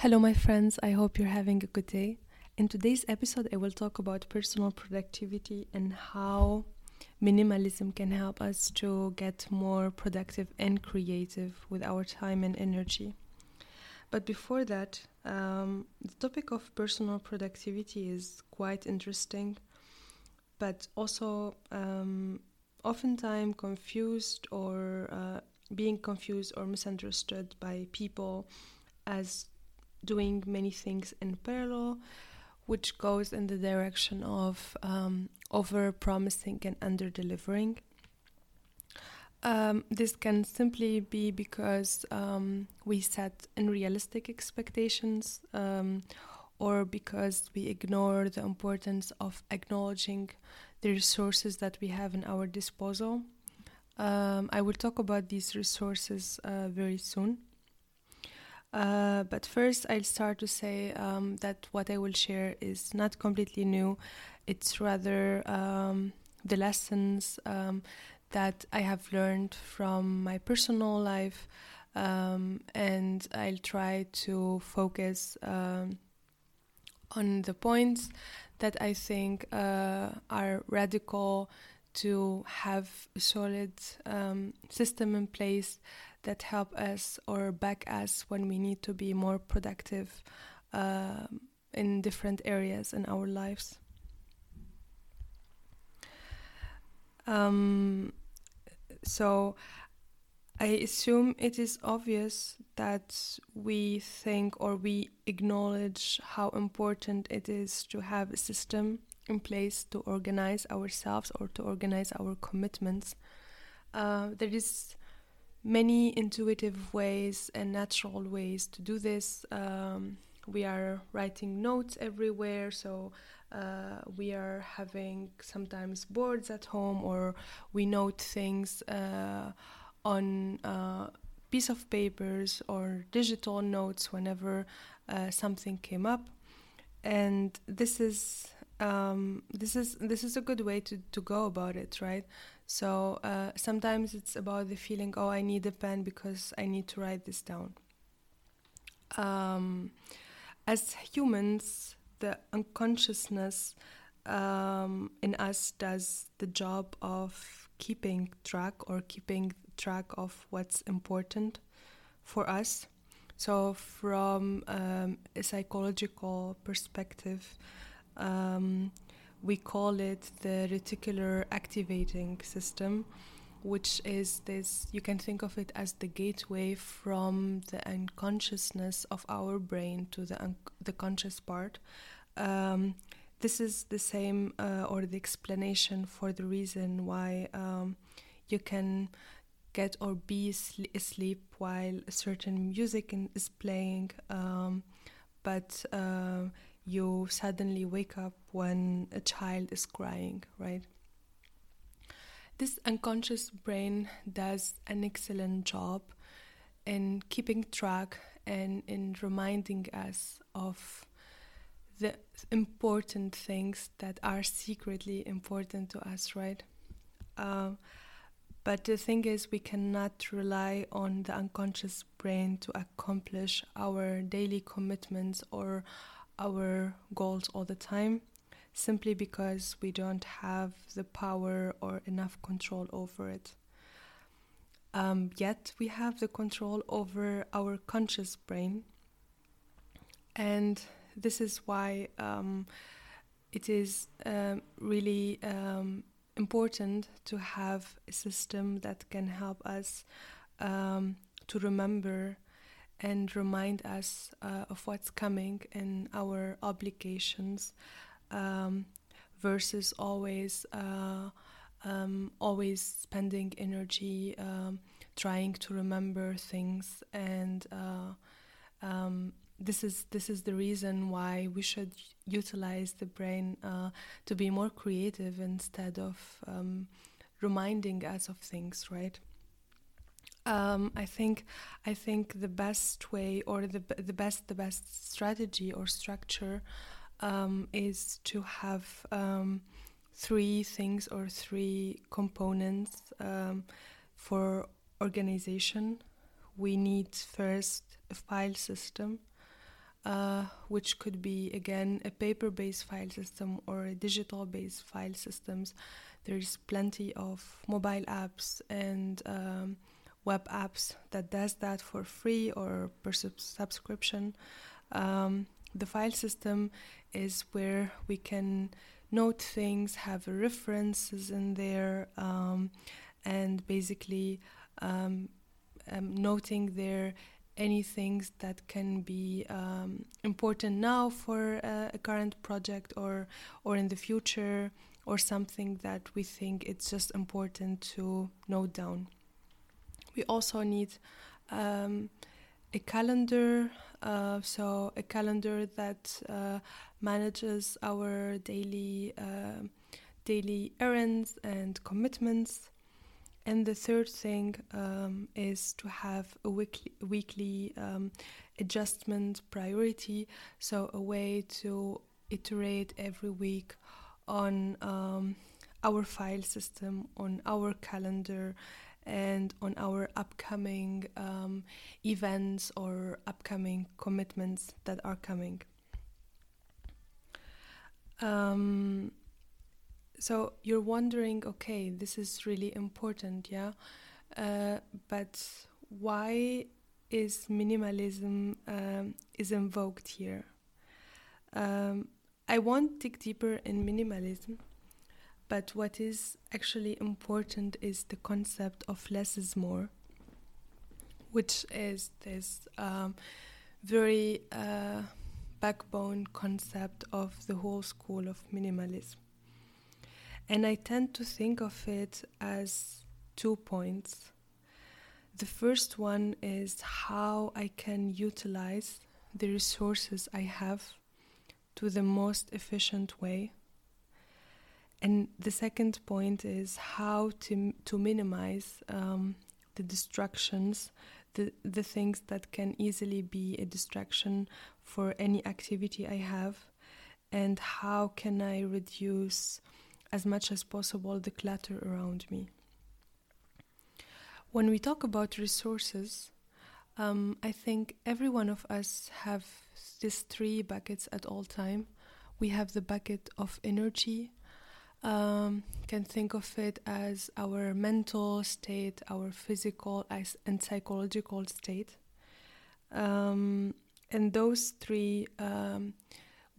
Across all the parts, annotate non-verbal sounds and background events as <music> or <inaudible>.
Hello, my friends. I hope you're having a good day. In today's episode, I will talk about personal productivity and how minimalism can help us to get more productive and creative with our time and energy. But before that, um, the topic of personal productivity is quite interesting, but also um, oftentimes confused or uh, being confused or misunderstood by people as doing many things in parallel, which goes in the direction of um, over promising and under delivering. Um, this can simply be because um, we set unrealistic expectations um, or because we ignore the importance of acknowledging the resources that we have in our disposal. Um, I will talk about these resources uh, very soon. Uh, but first, I'll start to say um, that what I will share is not completely new. It's rather um, the lessons um, that I have learned from my personal life, um, and I'll try to focus um, on the points that I think uh, are radical to have a solid um, system in place that help us or back us when we need to be more productive uh, in different areas in our lives. Um, so I assume it is obvious that we think or we acknowledge how important it is to have a system in place to organize ourselves or to organize our commitments. Uh, there is many intuitive ways and natural ways to do this. Um, we are writing notes everywhere, so uh, we are having sometimes boards at home, or we note things uh, on uh, piece of papers or digital notes whenever uh, something came up. And this is um, this is this is a good way to, to go about it, right? So uh, sometimes it's about the feeling, oh, I need a pen because I need to write this down. Um, as humans, the unconsciousness um, in us does the job of keeping track or keeping track of what's important for us. So, from um, a psychological perspective, um, we call it the reticular activating system, which is this you can think of it as the gateway from the unconsciousness of our brain to the, un- the conscious part. Um, this is the same uh, or the explanation for the reason why um, you can get or be asleep while certain music is playing, um, but uh, you suddenly wake up when a child is crying, right? This unconscious brain does an excellent job in keeping track and in reminding us of the important things that are secretly important to us, right? Uh, but the thing is, we cannot rely on the unconscious brain to accomplish our daily commitments or our goals all the time simply because we don't have the power or enough control over it. Um, yet we have the control over our conscious brain, and this is why um, it is um, really um, important to have a system that can help us um, to remember and remind us uh, of what's coming and our obligations um, versus always uh, um, always spending energy um, trying to remember things. And uh, um, this is this is the reason why we should utilize the brain uh, to be more creative instead of um, reminding us of things right um, I think I think the best way or the the best the best strategy or structure um, is to have um, three things or three components um, for organization. We need first a file system. uh, which could be again a paper-based file system or a digital-based file systems. There's plenty of mobile apps and um, web apps that does that for free or per sub- subscription. Um, the file system is where we can note things, have references in there, um, and basically um, um, noting there any things that can be um, important now for uh, a current project or or in the future or something that we think it's just important to note down. We also need um, a calendar, uh, so a calendar that uh, manages our daily uh, daily errands and commitments. And the third thing um, is to have a weekly, weekly um, adjustment priority, so a way to iterate every week on um, our file system, on our calendar, and on our upcoming um, events or upcoming commitments that are coming. Um, so you're wondering, okay, this is really important, yeah, uh, but why is minimalism um, is invoked here? Um, I won't dig deeper in minimalism, but what is actually important is the concept of less is more, which is this um, very uh, backbone concept of the whole school of minimalism. And I tend to think of it as two points. The first one is how I can utilize the resources I have to the most efficient way. And the second point is how to, to minimize um, the distractions, the, the things that can easily be a distraction for any activity I have, and how can I reduce as much as possible the clutter around me. When we talk about resources, um, I think every one of us have these three buckets at all time. We have the bucket of energy. Um, can think of it as our mental state, our physical and psychological state. Um, and those three, um,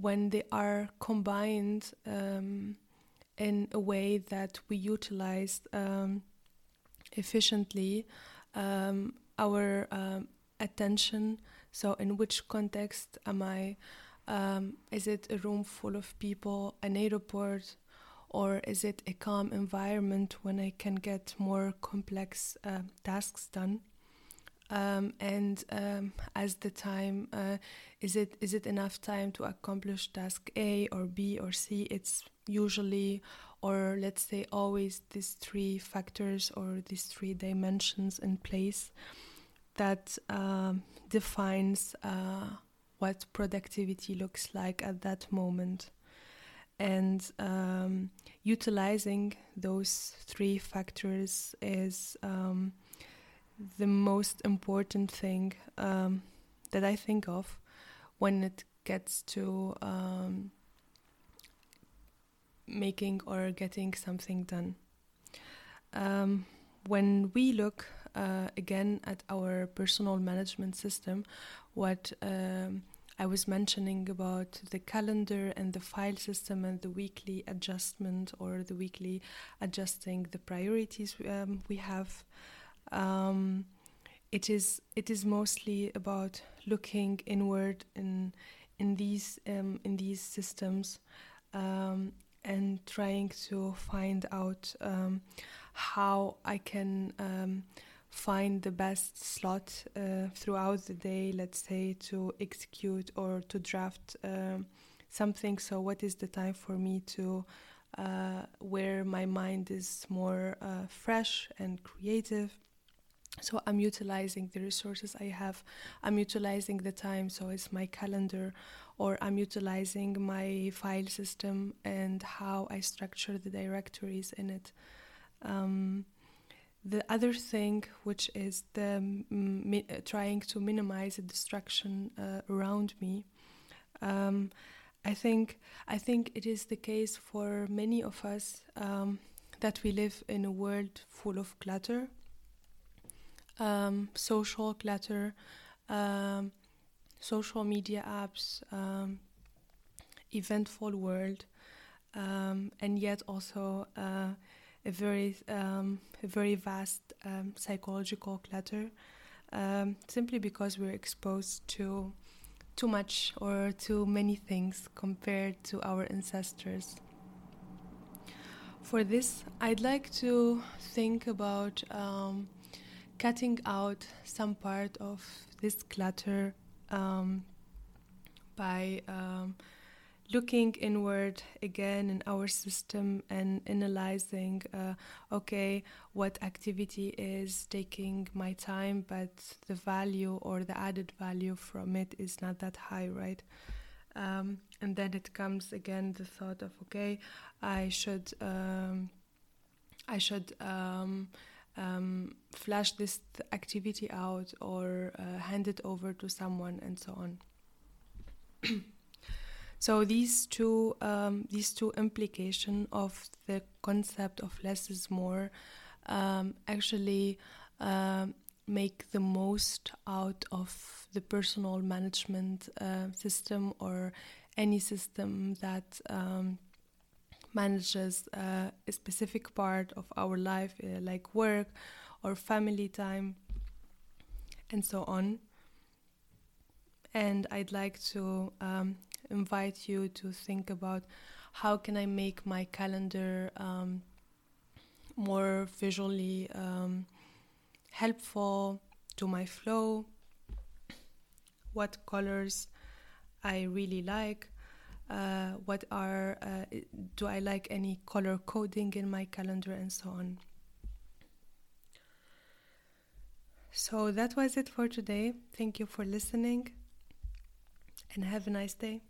when they are combined, um, in a way that we utilize um, efficiently um, our attention. So, in which context am I? Is it a room full of people, an airport, or is it a calm environment when I can get more complex uh, tasks done? Um, and um, as the time uh, is it is it enough time to accomplish task A or B or C? It's usually or let's say always these three factors or these three dimensions in place that um, defines uh, what productivity looks like at that moment and um, utilizing those three factors is um, the most important thing um, that I think of when it gets to um, making or getting something done. Um, when we look uh, again at our personal management system, what um, I was mentioning about the calendar and the file system and the weekly adjustment or the weekly adjusting the priorities um, we have. Um, it is it is mostly about looking inward in in these um, in these systems um, and trying to find out um, how I can um, find the best slot uh, throughout the day, let's say, to execute or to draft um, something. So, what is the time for me to uh, where my mind is more uh, fresh and creative? So I'm utilizing the resources I have. I'm utilizing the time. So it's my calendar or I'm utilizing my file system and how I structure the directories in it. Um, the other thing, which is the mi- trying to minimize the distraction uh, around me. Um, I think I think it is the case for many of us um, that we live in a world full of clutter, um, social clutter, um, social media apps, um, eventful world, and yet also uh, a very um, a very vast psychological clutter, simply because we're exposed to too much or too many things compared to our ancestors. For this, I'd like to think about um, cutting out some part of this clutter um, um, looking inward again in our system and analyzing uh, okay what activity is taking my time but the value or the added value from it is not that high right? Um, and then it comes again the thought of okay i should um, i should um, um flash this activity out or uh, hand it over to someone and so on <clears throat> So these two um, these two implication of the concept of less is more um, actually uh, make the most out of the personal management uh, system or any system that um, manages uh, a specific part of our life, uh, like work or family time, and so on. And I'd like to um, invite you to think about how can I make my calendar um, more visually um, helpful to my flow, what colors I really like, uh, what are uh, do I like any color coding in my calendar and so on. So that was it for today. Thank you for listening and have a nice day.